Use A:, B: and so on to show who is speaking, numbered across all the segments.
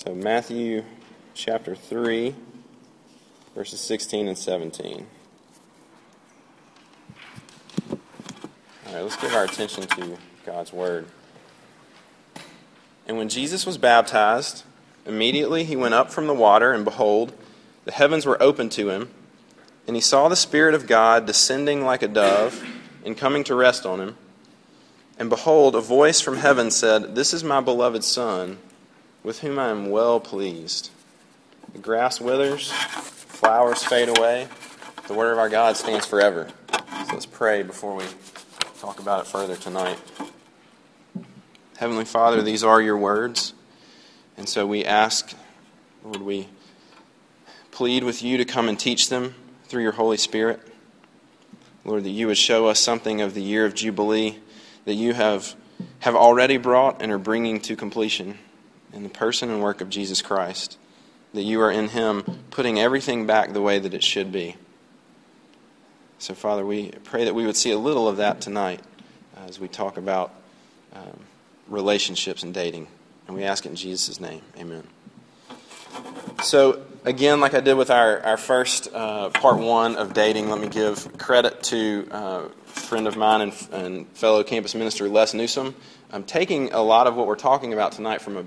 A: So, Matthew chapter 3, verses 16 and 17. All right, let's give our attention to God's Word. And when Jesus was baptized, immediately he went up from the water, and behold, the heavens were opened to him, and he saw the Spirit of God descending like a dove and coming to rest on him. And behold, a voice from heaven said, This is my beloved Son, with whom I am well pleased. The grass withers, flowers fade away, the word of our God stands forever. So let's pray before we talk about it further tonight. Heavenly Father, these are your words. And so we ask, Lord, we plead with you to come and teach them through your Holy Spirit. Lord, that you would show us something of the year of Jubilee that you have, have already brought and are bringing to completion in the person and work of Jesus Christ. That you are in him putting everything back the way that it should be. So, Father, we pray that we would see a little of that tonight as we talk about um, relationships and dating. And we ask it in Jesus' name. Amen. So, again, like I did with our, our first uh, part one of dating, let me give credit to uh, a friend of mine and, and, fellow campus minister Les Newsom. I'm taking a lot of what we're talking about tonight from a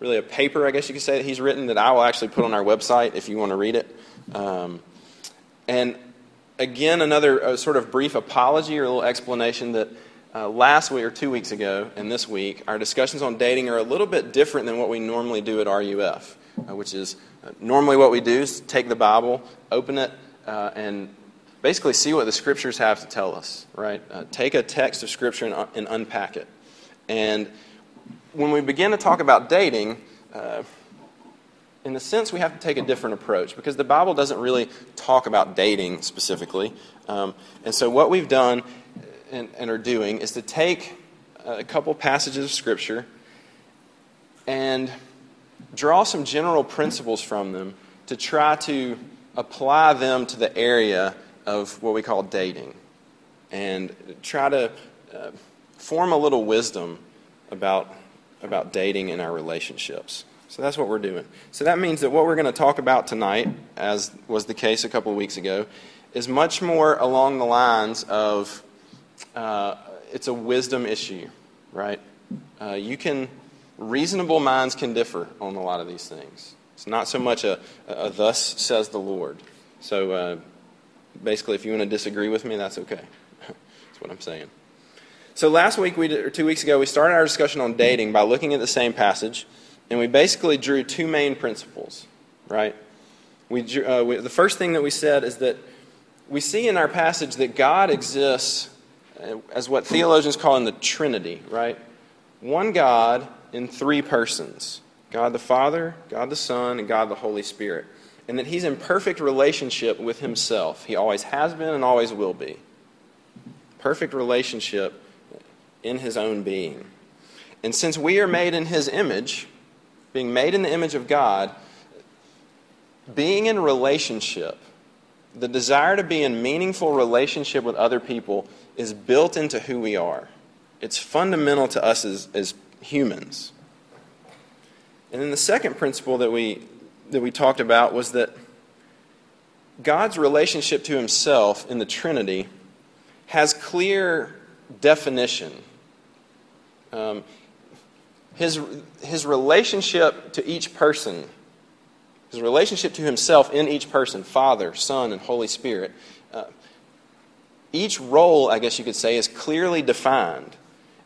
A: really a paper, I guess you could say, that he's written that I will actually put on our website if you want to read it. Um, and again, another uh, sort of brief apology or a little explanation that uh, last week or two weeks ago and this week, our discussions on dating are a little bit different than what we normally do at RUF, uh, which is uh, normally what we do is take the Bible, open it, uh, and basically see what the scriptures have to tell us, right? Uh, take a text of scripture and, and, unpack it. And when we begin to talk about dating, in a sense, we have to take a different approach because the Bible doesn't really talk about dating specifically. Um, and so, what we've done and, and are doing is to take a couple passages of Scripture and draw some general principles from them to try to apply them to the area of what we call dating and try to uh, form a little wisdom about, about dating in our relationships. So that's what we're doing. So that means that what we're going to talk about tonight, as was the case a couple of weeks ago, is much more along the lines of uh, it's a wisdom issue, right? Uh, you can, reasonable minds can differ on a lot of these things. It's not so much a, a thus says the Lord. So uh, basically, if you want to disagree with me, that's okay. that's what I'm saying. So last week, we did, or two weeks ago, we started our discussion on dating by looking at the same passage, and we basically drew two main principles, right? We, uh, we, the first thing that we said is that we see in our passage that God exists as what theologians call in the Trinity, right? One God in three persons God the Father, God the Son, and God the Holy Spirit. And that He's in perfect relationship with Himself. He always has been and always will be. Perfect relationship in His own being. And since we are made in His image, being made in the image of God, being in relationship, the desire to be in meaningful relationship with other people is built into who we are. It's fundamental to us as, as humans. And then the second principle that we, that we talked about was that God's relationship to himself in the Trinity has clear definition. Um, his, his relationship to each person, his relationship to himself in each person, Father, Son, and Holy Spirit, uh, each role, I guess you could say, is clearly defined.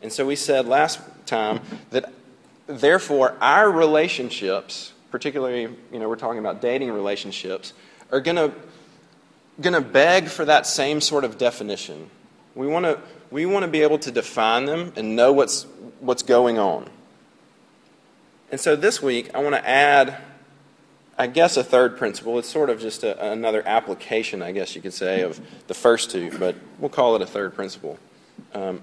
A: And so we said last time that therefore our relationships, particularly, you know, we're talking about dating relationships, are going to going to beg for that same sort of definition. We want to we want to be able to define them and know what's what's going on. And so this week I want to add I guess, a third principle. It's sort of just a, another application, I guess you could say, of the first two, but we'll call it a third principle. Um,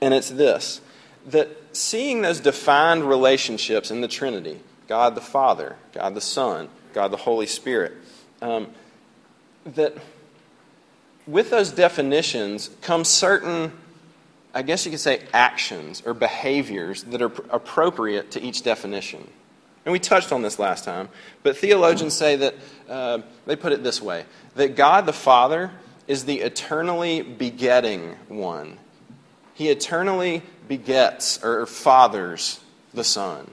A: and it's this that seeing those defined relationships in the Trinity God the Father, God the Son, God the Holy Spirit um, that with those definitions come certain, I guess you could say, actions or behaviors that are appropriate to each definition And we touched on this last time. But theologians say that, uh, they put it this way that God the Father is the eternally begetting one. He eternally begets or fathers the Son.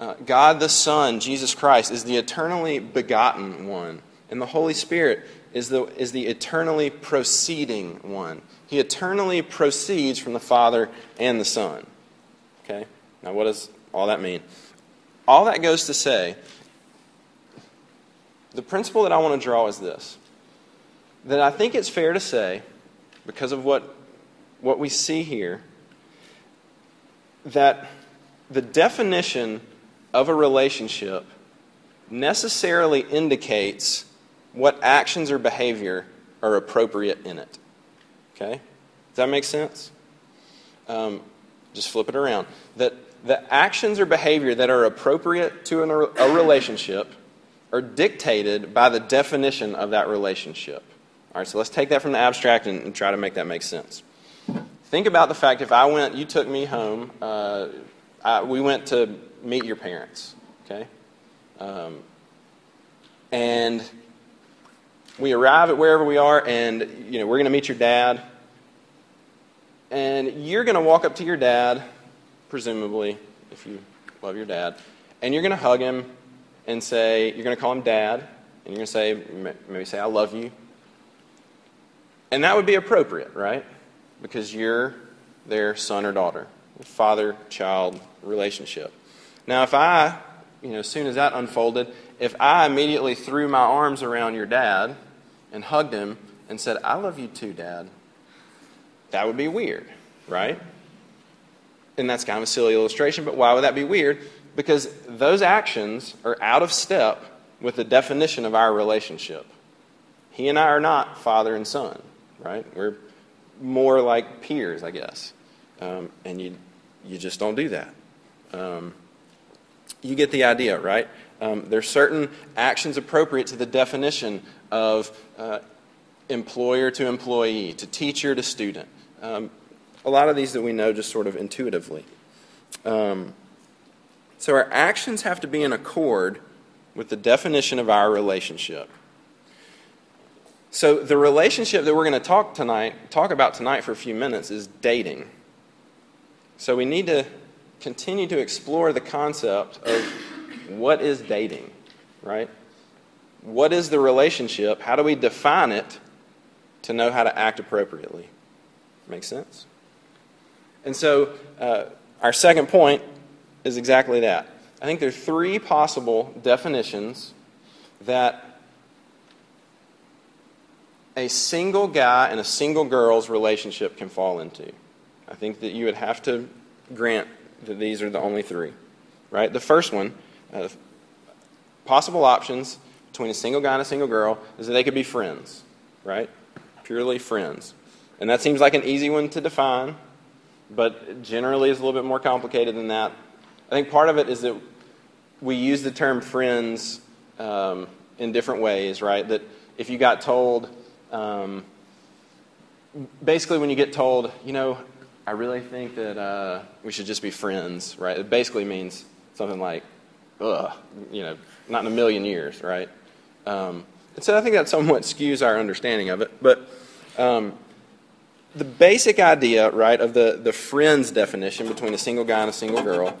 A: Uh, God the Son, Jesus Christ, is the eternally begotten one. And the Holy Spirit is the, is the eternally proceeding one. He eternally proceeds from the Father and the Son. Okay? Now, what does all that mean? All that goes to say, the principle that I want to draw is this that I think it's fair to say, because of what, what we see here, that the definition of a relationship necessarily indicates what actions or behavior are appropriate in it. Okay? Does that make sense? Um, just flip it around. That the actions or behavior that are appropriate to an, a relationship are dictated by the definition of that relationship. All right, so let's take that from the abstract and, and try to make that make sense. Think about the fact if I went, you took me home, uh, I, we went to meet your parents, okay? Um, and we arrive at wherever we are, and you know we're going to meet your dad, and you're going to walk up to your dad, presumably, if you love your dad, and you're going to hug him and say you're going to call him dad, and you're going to say maybe say I love you, and that would be appropriate, right? Because you're their son or daughter, father child relationship. Now, if I, you know, as soon as that unfolded, if I immediately threw my arms around your dad and hugged him and said, I love you too, dad, that would be weird, right? And that's kind of a silly illustration, but why would that be weird? Because those actions are out of step with the definition of our relationship. He and I are not father and son, right? We're more like peers, I guess. Um, and you, you just don't do that. Um, you get the idea, right? Um, there's certain actions appropriate to the definition of uh, employer to employee, to teacher to student. Um, a lot of these that we know just sort of intuitively. Um, so our actions have to be in accord with the definition of our relationship. So the relationship that we're going to talk tonight, talk about tonight for a few minutes is dating. So we need to continue to explore the concept of what is dating, right? What is the relationship? How do we define it to know how to act appropriately? Make sense? And so, uh, our second point is exactly that. I think there are three possible definitions that a single guy and a single girl's relationship can fall into. I think that you would have to grant that these are the only three, right? The first one, uh, possible options between a single guy and a single girl is that they could be friends, right? Purely friends. And that seems like an easy one to define, but generally is a little bit more complicated than that. I think part of it is that we use the term friends um, in different ways, right? That if you got told, um, basically, when you get told, you know, I really think that uh, we should just be friends, right? It basically means something like, ugh, you know, not in a million years, right? Um, and so I think that somewhat skews our understanding of it. But um, the basic idea, right, of the, the friends definition between a single guy and a single girl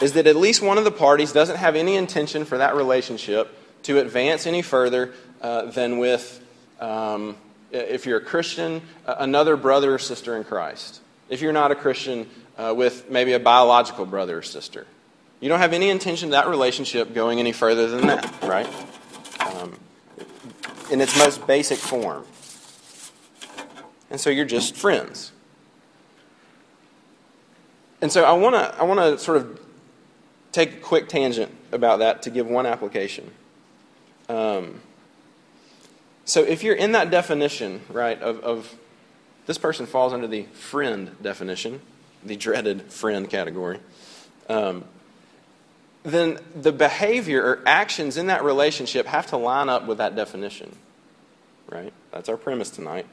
A: is that at least one of the parties doesn't have any intention for that relationship to advance any further uh, than with, um, if you're a Christian, another brother or sister in Christ if you're not a Christian, uh, with maybe a biological brother or sister. You don't have any intention of that relationship going any further than that, right? Um, in its most basic form. And so you're just friends. And so I want to I want to sort of take a quick tangent about that to give one application. Um, so if you're in that definition, right, of, of this person falls under the friend definition, the dreaded friend category. Um, then the behavior or actions in that relationship have to line up with that definition. Right? That's our premise tonight.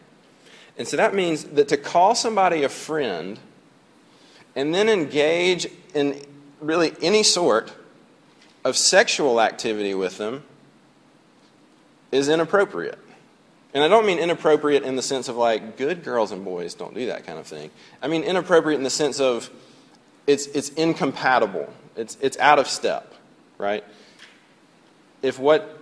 A: And so that means that to call somebody a friend and then engage in really any sort of sexual activity with them is inappropriate. And I don't mean inappropriate in the sense of like good girls and boys don't do that kind of thing. I mean inappropriate in the sense of it's, it's incompatible, it's, it's out of step, right? If what,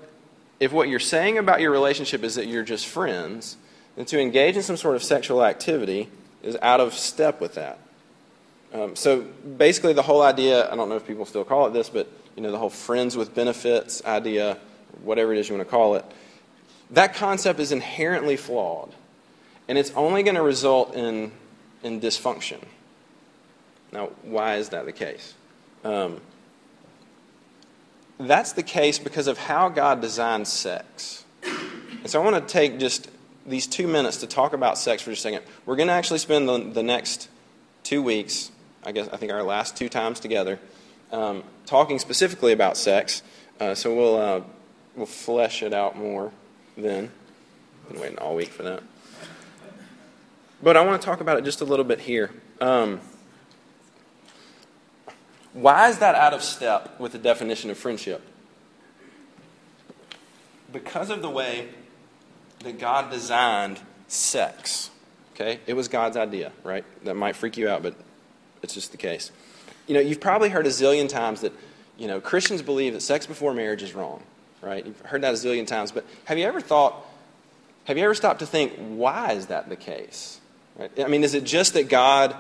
A: if what you're saying about your relationship is that you're just friends, then to engage in some sort of sexual activity is out of step with that. Um, so basically, the whole idea I don't know if people still call it this, but you know, the whole friends with benefits idea, whatever it is you want to call it, that concept is inherently flawed. And it's only going to result in, in dysfunction. Now, why is that the case? Um, that's the case because of how God designed sex. And so I want to take just these two minutes to talk about sex for just a second. We're going to actually spend the, the next two weeks, I guess, I think our last two times together, um, talking specifically about sex. Uh, so we'll, uh, we'll flesh it out more then. Been waiting all week for that. But I want to talk about it just a little bit here. Um, why is that out of step with the definition of friendship? Because of the way that God designed sex. Okay? It was God's idea, right? That might freak you out, but it's just the case. You know, you've probably heard a zillion times that, you know, Christians believe that sex before marriage is wrong, right? You've heard that a zillion times, but have you ever thought, have you ever stopped to think, why is that the case? Right? I mean, is it just that God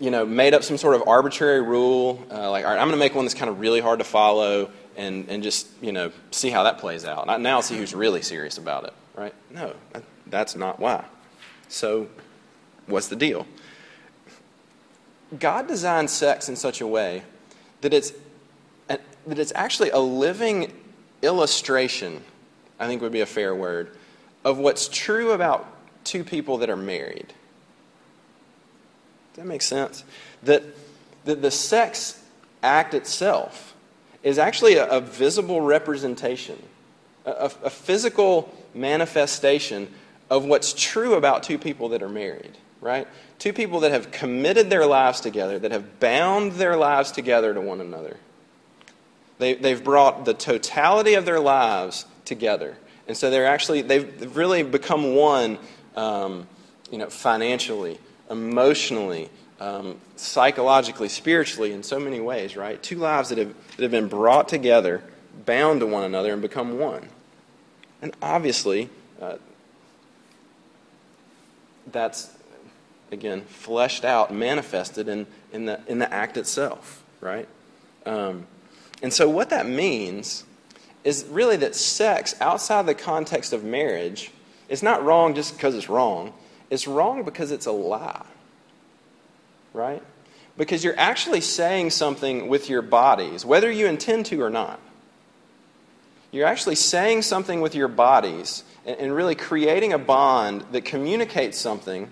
A: you know, made up some sort of arbitrary rule, uh, like, all right, I'm going to make one that's kind of really hard to follow and, and just, you know, see how that plays out. Not now see who's really serious about it, right? No, that's not why. So, what's the deal? God designed sex in such a way that it's, that it's actually a living illustration, I think would be a fair word, of what's true about two people that are married. That makes sense? That, that the sex act itself is actually a, a visible representation, a, a physical manifestation of what's true about two people that are married, right? Two people that have committed their lives together, that have bound their lives together to one another. They, they've brought the totality of their lives together. And so they're actually, they've really become one, um, you know, financially, emotionally, um, psychologically, spiritually, in so many ways, right? Two lives that have, that have been brought together, bound to one another, and become one. And obviously, uh, that's, again, fleshed out, manifested in, in, the, in the act itself, right? Um, and so, what that means is really that sex outside the context of marriage is not wrong just because it's wrong, it's wrong because it's a lie right? Because you're actually saying something with your bodies, whether you intend to or not. You're actually saying something with your bodies and, really creating a bond that communicates something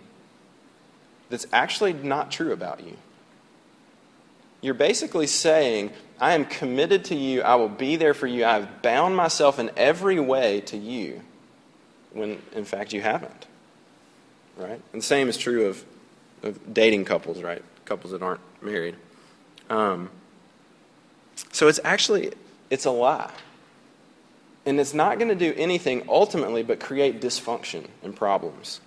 A: that's actually not true about you. You're basically saying, I am committed to you. I will be there for you. I've bound myself in every way to you, when in fact you haven't. Right? And the same is true of of dating couples, right? Couples that aren't married. Um, so it's actually it's a lie, and it's not going to do anything ultimately but create dysfunction and problems.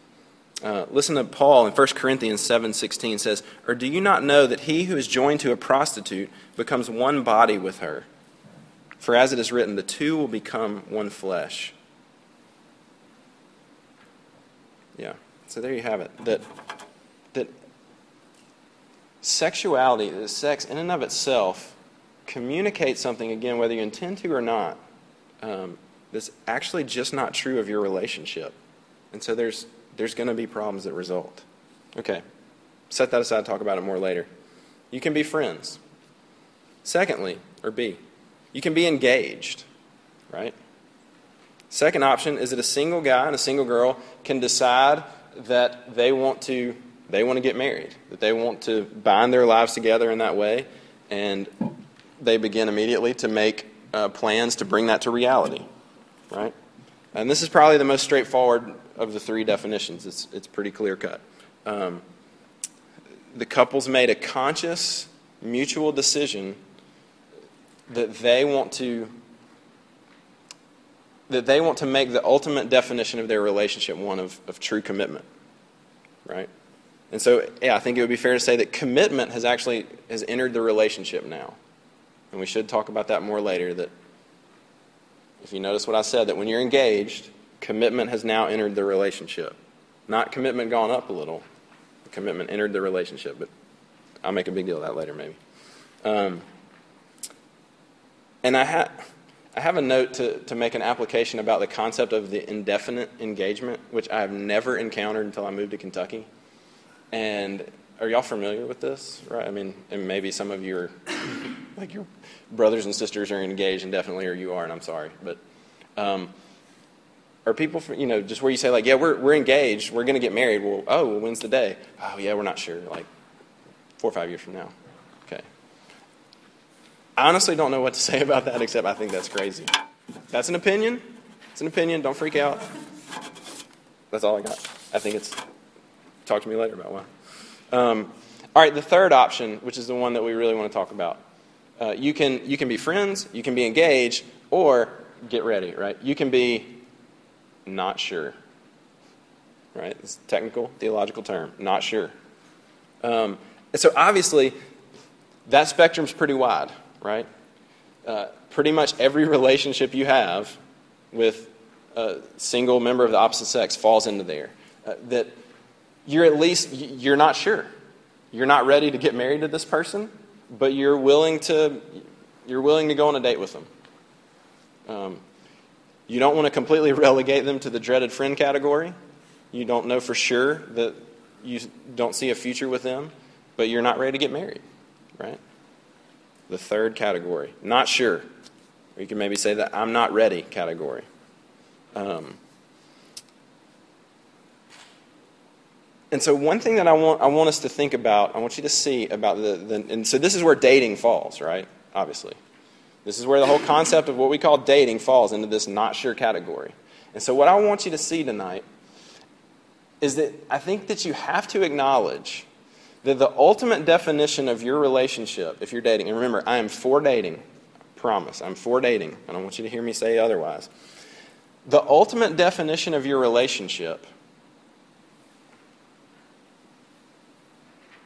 A: Uh, listen to Paul in 1 Corinthians 7:16 says, "Or do you not know that he who is joined to a prostitute becomes one body with her? For as it is written, the two will become one flesh." Yeah. So there you have it. That that sexuality, the sex in and of itself, communicates something, again, whether you intend to or not, um, that's actually just not true of your relationship. And so there's, there's going to be problems that result. Okay, set that aside, talk about it more later. You can be friends. Secondly, or B, you can be engaged, right? Second option is that a single guy and a single girl can decide that they want to they want to get married, that they want to bind their lives together in that way, and they begin immediately to make uh, plans to bring that to reality, right? And this is probably the most straightforward of the three definitions. It's, it's pretty clear cut. Um, the couple's made a conscious mutual decision that they want to that they want to make the ultimate definition of their relationship one of, of true commitment. Right? And so, yeah, I think it would be fair to say that commitment has actually has entered the relationship now. And we should talk about that more later that if you notice what I said, that when you're engaged, commitment has now entered the relationship. Not commitment gone up a little, commitment entered the relationship, but I'll make a big deal of that later, maybe. Um, and I, ha- have a note to, to make an application about the concept of the indefinite engagement, which I have never encountered until I moved to Kentucky. And are y'all familiar with this? Right? I mean, and maybe some of you are, like your brothers and sisters are engaged indefinitely, or you are, and I'm sorry. But um, are people, you know, just where you say, like, yeah, we're, we're engaged, we're going to get married. Well, oh, when's the day? Oh, yeah, we're not sure. Like, four or five years from now. I honestly don't know what to say about that, except I think that's crazy. That's an opinion. It's an opinion. Don't freak out. That's all I got. I think it's. Talk to me later about why. Um, all right, the third option, which is the one that we really want to talk about. Uh, you, can, you can be friends, you can be engaged, or get ready, right? You can be not sure. Right? It's a technical, theological term. Not sure. Um, so obviously, that spectrum's pretty wide, right? Uh, pretty much every relationship you have with a single member of the opposite sex falls into there. Uh, that you're at least you're not sure. You're not ready to get married to this person, but you're willing to you're willing to go on a date with them. Um, you don't want to completely relegate them to the dreaded friend category. You don't know for sure that you don't see a future with them, but you're not ready to get married, right? The third category, not sure. Or you can maybe say that I'm not ready category. Um, and so one thing that I want, I want us to think about, I want you to see about the, the and so this is where dating falls, right? Obviously. This is where the whole concept of what we call dating falls into this not sure category. And so, what I want you to see tonight is that I think that you have to acknowledge that the ultimate definition of your relationship, if you're dating, and remember, I am for dating, promise, I'm for dating. And I don't want you to hear me say otherwise. The ultimate definition of your relationship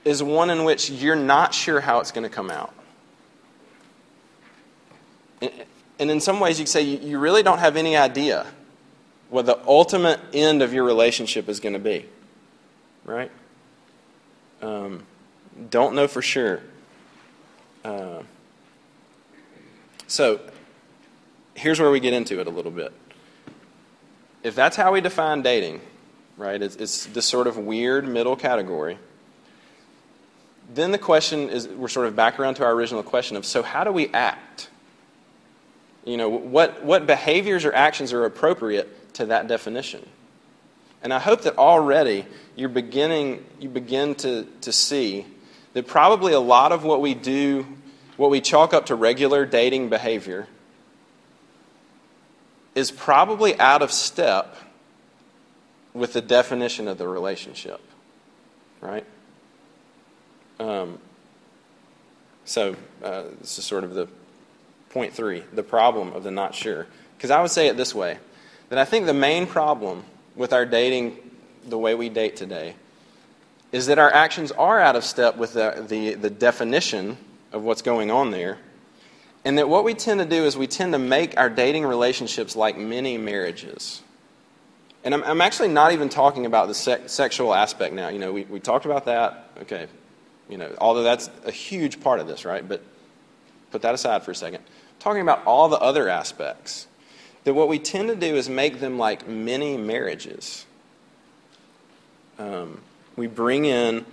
A: is one in which you're not sure how it's going to come out. And in some ways, you say you really don't have any idea what the ultimate end of your relationship is going to be. Right? Um, don't know for sure. Uh, so, here's where we get into it a little bit. If that's how we define dating, right, it's, it's this sort of weird middle category, then the question is we're sort of back around to our original question of so, how do we act? You know, what, what behaviors or actions are appropriate to that definition? And I hope that already you're beginning, you begin to, to see that probably a lot of what we do, what we chalk up to regular dating behavior, is probably out of step with the definition of the relationship. Right? Um, so, uh, this is sort of the Point three, the problem of the not sure. Because I would say it this way that I think the main problem with our dating the way we date today is that our actions are out of step with the, the, the definition of what's going on there. And that what we tend to do is we tend to make our dating relationships like mini marriages. And I'm, I'm actually not even talking about the se- sexual aspect now. You know, we, we talked about that. Okay. You know, although that's a huge part of this, right? But put that aside for a second talking about all the other aspects. That what we tend to do is make them like mini marriages. Um, we bring in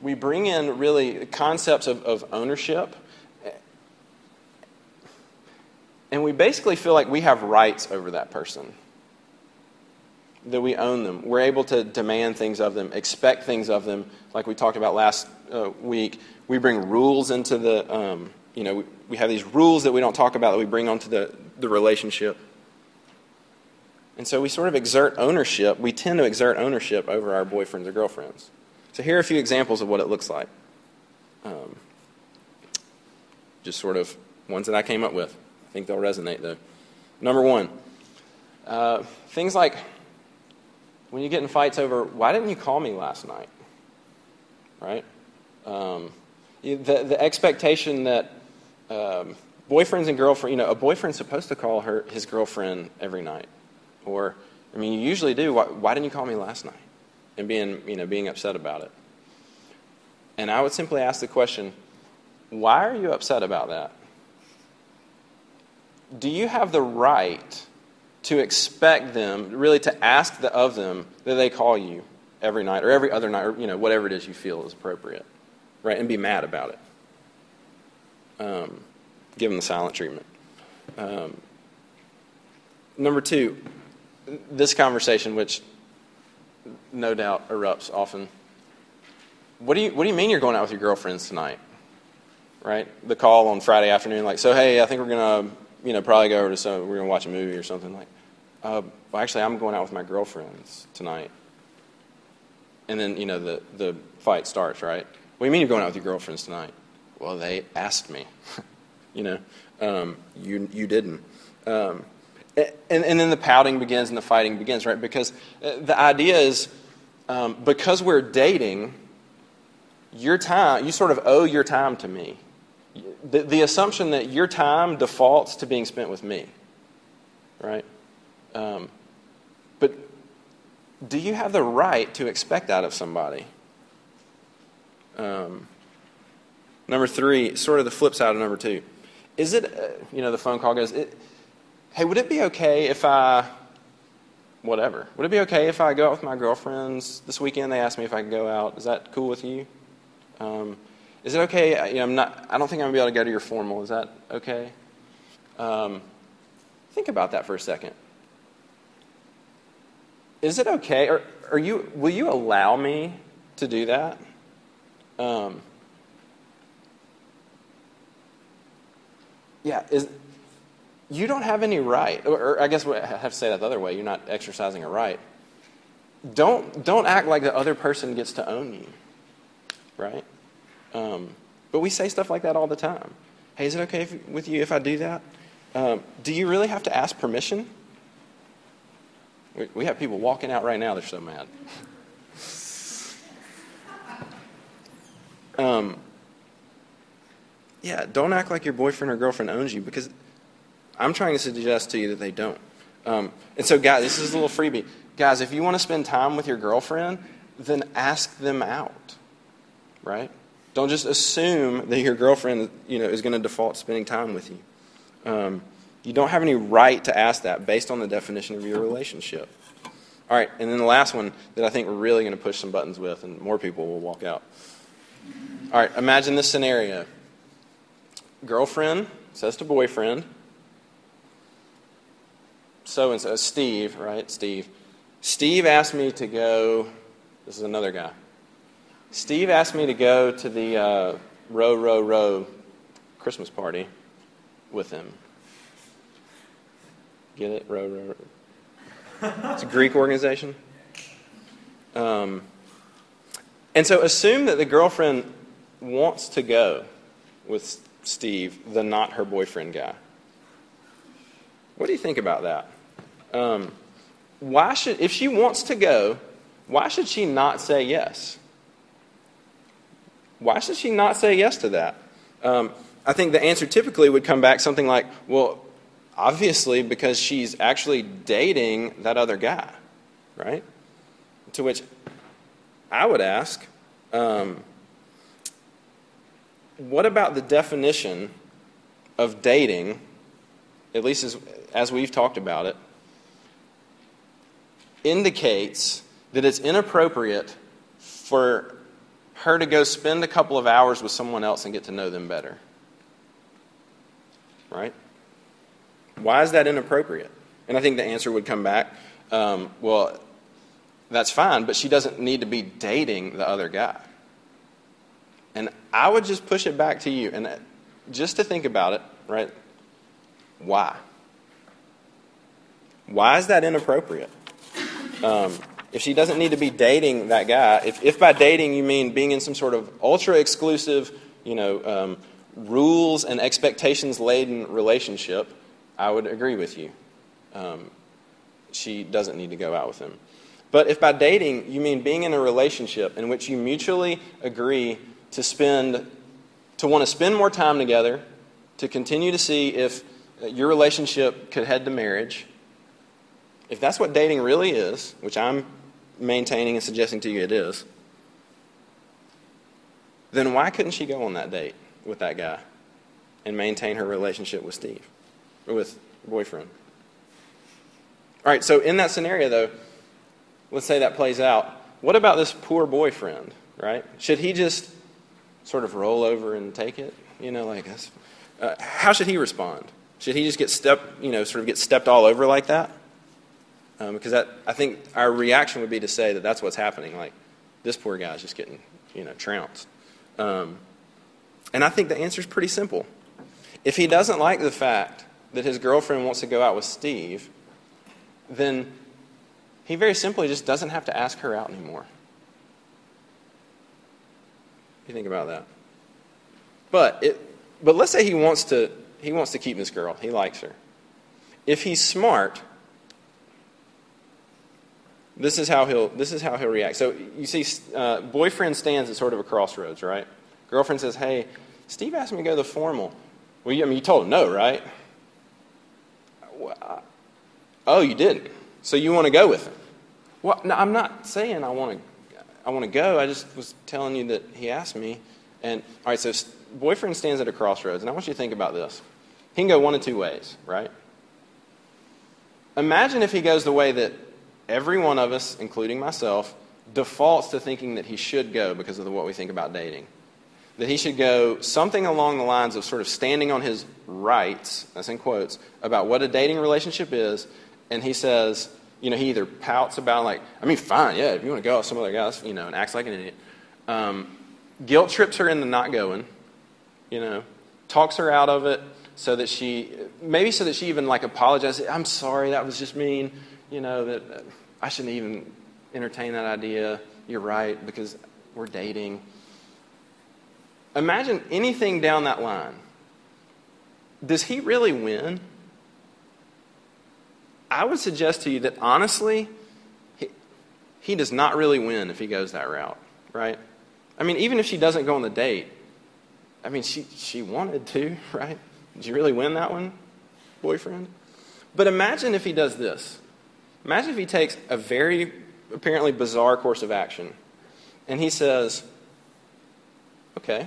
A: we bring in really concepts of, of ownership and we basically feel like we have rights over that person that we own them we're able to demand things of them expect things of them like we talked about last uh, week we bring rules into the um, you know, we, we have these rules that we don't talk about that we bring onto the, the relationship. And so we sort of exert ownership. We tend to exert ownership over our boyfriends or girlfriends. So here are a few examples of what it looks like. Um, just sort of ones that I came up with. I think they'll resonate, though. Number one, uh, things like when you get in fights over, why didn't you call me last night? Right? Um, the, the expectation that um, boyfriends and girlfriend, you know, a boyfriend's supposed to call her his girlfriend every night, or I mean, you usually do. Why, why didn't you call me last night? And being, you know, being upset about it. And I would simply ask the question, why are you upset about that? Do you have the right to expect them, really to ask the, of them that they call you every night or every other night, or you know, whatever it is you feel is appropriate, right? And be mad about it. Um, give them the silent treatment. Um, number two, this conversation, which no doubt erupts often. What do you What do you mean you're going out with your girlfriends tonight? Right, the call on Friday afternoon, like, so hey, I think we're gonna, you know, probably go over to some, we're gonna watch a movie or something. Like, uh, well, actually, I'm going out with my girlfriends tonight. And then, you know, the the fight starts. Right? What do you mean you're going out with your girlfriends tonight? Well, they asked me. you know, um, you you didn't. Um, and, and then the pouting begins and the fighting begins, right? Because uh, the idea is um, because we're dating, your time, you sort of owe your time to me. The, the assumption that your time defaults to being spent with me, right? Um, but do you have the right to expect that of somebody? Um, number three, sort of the flip side of number two. Is it, uh, you know, the phone call goes, it, hey, would it be okay if I, whatever, would it be okay if I go out with my girlfriends this weekend? They asked me if I could go out. Is that cool with you? Um, is it okay? You know, I'm not, I don't think I'm going to be able to go to your formal. Is that okay? Um, think about that for a second. Is it okay? Or are you, will you allow me to do that? Um, yeah, is, you don't have any right, or, I guess I have to say that the other way, you're not exercising a right. Don't, don't act like the other person gets to own you, right? Um, but we say stuff like that all the time. Hey, is it okay if, with you if I do that? Um, do you really have to ask permission? We, we have people walking out right now, they're so mad. Um, yeah, don't act like your boyfriend or girlfriend owns you because I'm trying to suggest to you that they don't. Um, and so, guys, this is a little freebie. Guys, if you want to spend time with your girlfriend, then ask them out, right? Don't just assume that your girlfriend, you know, is going to default spending time with you. Um, you don't have any right to ask that based on the definition of your relationship. All right, and then the last one that I think we're really going to push some buttons with, and more people will walk out. All right, imagine this scenario. Girlfriend says to boyfriend, so and so, Steve, right? Steve. Steve asked me to go. This is another guy. Steve asked me to go to the uh, row, row, row Christmas party with him. Get it? Row, row, row. It's a Greek organization. Um, and so assume that the girlfriend wants to go with Steve, the not her boyfriend guy. What do you think about that? Um, why should, if she wants to go, why should she not say yes? Why should she not say yes to that? Um, I think the answer typically would come back something like, well, obviously because she's actually dating that other guy, right? To which I would ask, um, what about the definition of dating, at least as, as we've talked about it, indicates that it's inappropriate for her to go spend a couple of hours with someone else and get to know them better. Right? Why is that inappropriate? And I think the answer would come back um, well, that's fine, but she doesn't need to be dating the other guy. And I would just push it back to you and just to think about it, right? Why? Why is that inappropriate? Um, if she doesn't need to be dating that guy, if, if by dating you mean being in some sort of ultra exclusive you know, um, rules and expectations laden relationship, I would agree with you. Um, she doesn't need to go out with him. But if by dating you mean being in a relationship in which you mutually agree to spend, to want to spend more time together, to continue to see if uh, your relationship could head to marriage, if that's what dating really is, which I'm maintaining and suggesting to you it is, then why couldn't she go on that date with that guy and maintain her relationship with Steve, with boyfriend? All right, so in that scenario, though, let's say that plays out. What about this poor boyfriend, right? Should he just sort of roll over and take it? You know, like, uh, how should he respond? Should he just get stepped, you know, sort of get stepped all over like that? Um, because that, I think our reaction would be to say that that's what's happening. Like, this poor guy's just getting, you know, trounced. Um, and I think the answer is pretty simple. If he doesn't like the fact that his girlfriend wants to go out with Steve, then he very simply just doesn't have to ask her out anymore. You think about that. But it, but let's say he wants to he wants to keep this girl. He likes her. If he's smart, this is how he'll this is how he'll react. So you see, uh, boyfriend stands at sort of a crossroads, right? Girlfriend says, "Hey, Steve asked me to go to the formal." Well, you, I mean, you told him no, right? Oh, you didn't. So you want to go with him? Well, no, I'm not saying I want to. I want to go. I just was telling you that he asked me. And all right, so boyfriend stands at a crossroads, and I want you to think about this. He can go one of two ways, right? Imagine if he goes the way that every one of us, including myself, defaults to thinking that he should go because of what we think about dating. That he should go something along the lines of sort of standing on his rights, that's in quotes, about what a dating relationship is, and he says, you know, he either pouts about, like, I mean, fine, yeah, if you want to go with some other guys, you know, and acts like an idiot. Um, guilt trips her into not going, you know, talks her out of it so that she, maybe so that she even, like, apologizes. I'm sorry, that was just mean, you know, that I shouldn't even entertain that idea. You're right, because we're dating. Imagine anything down that line. Does he really win? I would suggest to you that honestly, he, he does not really win if he goes that route, right? I mean, even if she doesn't go on the date, I mean, she, she wanted to, right? Did you really win that one, boyfriend? But imagine if he does this. Imagine if he takes a very apparently bizarre course of action and he says, okay,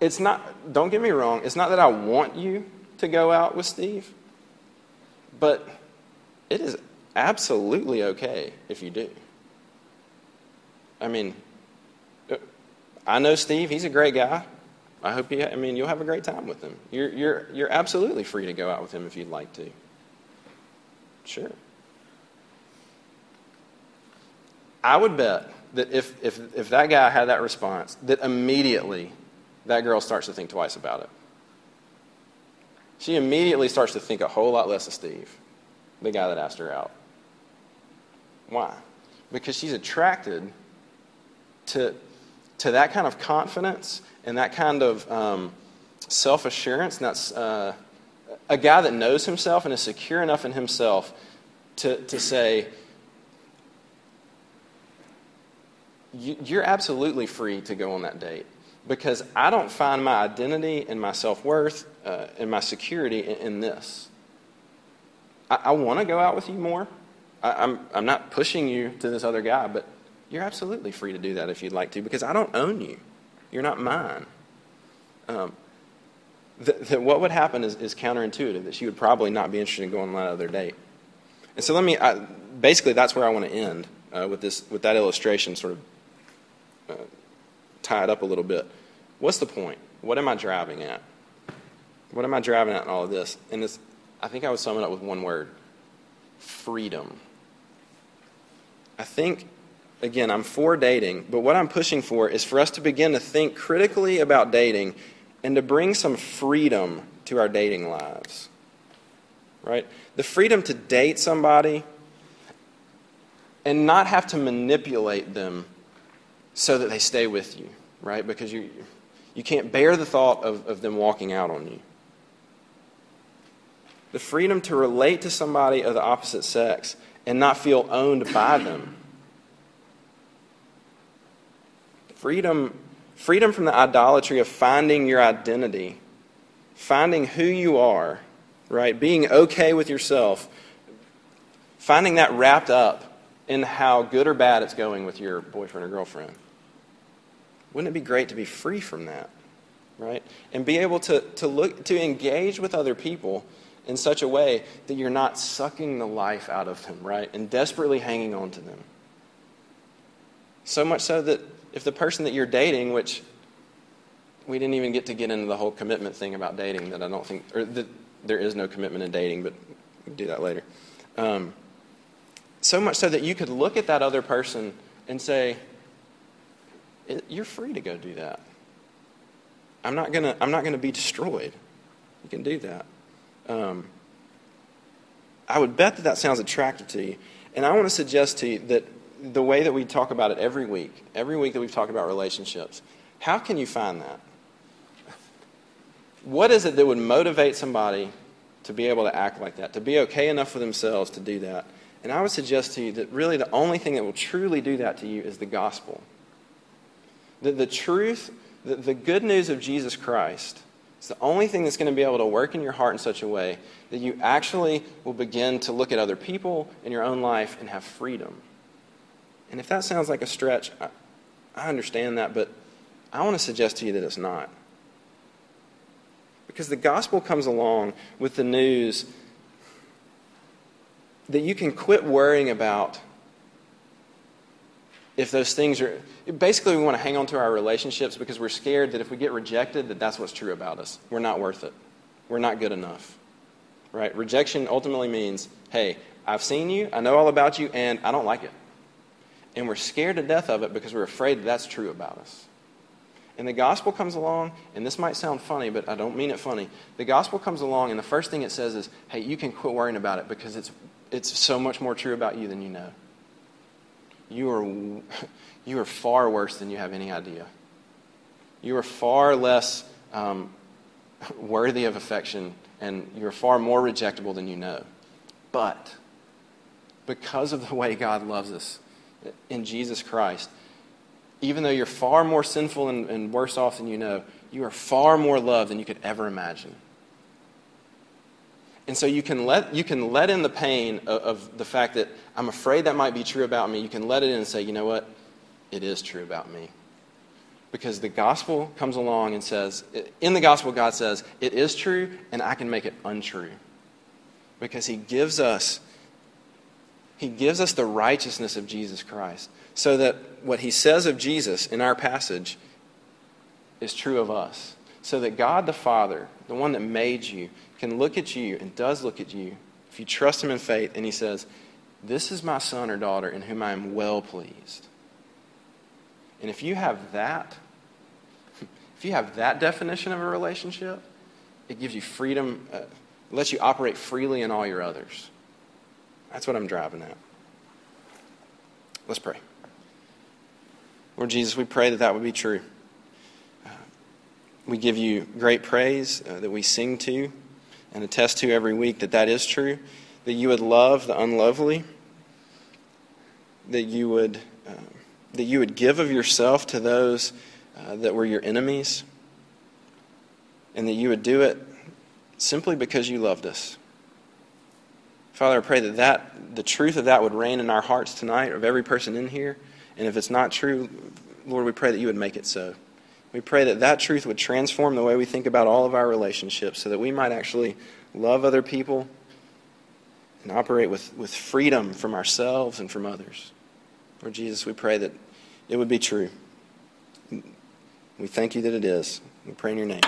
A: it's not, don't get me wrong, it's not that I want you to go out with Steve. But it is absolutely okay if you do. I mean, uh, I know Steve, he's a great guy. I hope you, I mean, you'll have a great time with him. You're, you're, you're absolutely free to go out with him if you'd like to. Sure. I would bet that if, if, if that guy had that response, that immediately that girl starts to think twice about it she immediately starts to think a whole lot less of Steve, the guy that asked her out. Why? Because she's attracted to, to that kind of confidence and that kind of um, self assurance. That's uh, a guy that knows himself and is secure enough in himself to, to say, You're absolutely free to go on that date because I don't find my identity and my self worth uh, and my security in, in this. I, I want to go out with you more. I, I'm, I'm not pushing you to this other guy, but you're absolutely free to do that if you'd like to because I don't own you. You're not mine. Um, what would happen is, is, counterintuitive, that she would probably not be interested in going on that other date. And so let me, I, basically, that's where I want to end uh, with, this, with that illustration sort of uh, tied up a little bit. What's the point? What am I driving at? What am I driving at in all of this? And this, I think I would sum it up with one word freedom. I think, again, I'm for dating, but what I'm pushing for is for us to begin to think critically about dating and to bring some freedom to our dating lives. Right? The freedom to date somebody and not have to manipulate them so that they stay with you. Right? Because you, you can't bear the thought of, of them walking out on you. The freedom to relate to somebody of the opposite sex and not feel owned by them. Freedom, freedom from the idolatry of finding your identity, finding who you are, right? Being okay with yourself, finding that wrapped up in how good or bad it's going with your boyfriend or girlfriend. Wouldn't it be great to be free from that? Right? And be able to, to look to engage with other people in such a way that you're not sucking the life out of them, right? And desperately hanging on to them. So much so that if the person that you're dating, which we didn't even get to get into the whole commitment thing about dating, that I don't think, or that there is no commitment in dating, but we can do that later. Um, so much so that you could look at that other person and say, you're free to go do that. I'm not gonna. I'm not gonna be destroyed. You can do that. Um, I would bet that that sounds attractive to you, and I want to suggest to you that the way that we talk about it every week, every week that we've talked about relationships, how can you find that? What is it that would motivate somebody to be able to act like that, to be okay enough for themselves to do that? And I would suggest to you that really the only thing that will truly do that to you is the gospel. The, the truth, the, the good news of Jesus Christ is the only thing that's going to be able to work in your heart in such a way that you actually will begin to look at other people in your own life and have freedom. And if that sounds like a stretch, I, I understand that, but I want to suggest to you that it's not. Because the gospel comes along with the news that you can quit worrying about if those things are basically we want to hang on to our relationships because we're scared that if we get rejected that that's what's true about us. We're not worth it. We're not good enough. Right? Rejection ultimately means hey i've seen you i know all about you and i don't like it. And we're scared to death of it because we're afraid that that's true about us. And the gospel comes along and this might sound funny but i don't mean it funny. The gospel comes along and the first thing it says is hey you can quit worrying about it because it's it's so much more true about you than you know you are, you are far worse than you have any idea. You are far less um, worthy of affection, and you're far more rejectable than you know. But because of the way God loves us in Jesus Christ, even though you're far more sinful and, and worse off than you know, you are far more loved than you could ever imagine. And so you can let, you can let in the pain of, of, the fact that I'm afraid that might be true about me. You can let it in and say, you know what? It is true about me. Because the gospel comes along and says, in the gospel, God says, it is true and I can make it untrue. Because he gives us, he gives us the righteousness of Jesus Christ. So that what he says of Jesus in our passage is true of us. So that God the Father, the one that made you, can look at you and does look at you if you trust him in faith and he says, This is my son or daughter in whom I am well pleased. And if you have that, if you have that definition of a relationship, it gives you freedom, uh, lets you operate freely in all your others. That's what I'm driving at. Let's pray. Lord Jesus, we pray that that would be true. Uh, we give you great praise uh, that we sing to and attest to every week that that is true, that you would love the unlovely, that you would, uh, that you would give of yourself to those uh, that were your enemies, and that you would do it simply because you loved us. Father, I pray that, that the truth of that would reign in our hearts tonight, of every person in here. And if it's not true, Lord, we pray that you would make it so. We pray that that truth would transform the way we think about all of our relationships so that we might actually love other people and operate with, with freedom from ourselves and from others. Lord Jesus, we pray that it would be true. We thank you that it is. We pray in your name.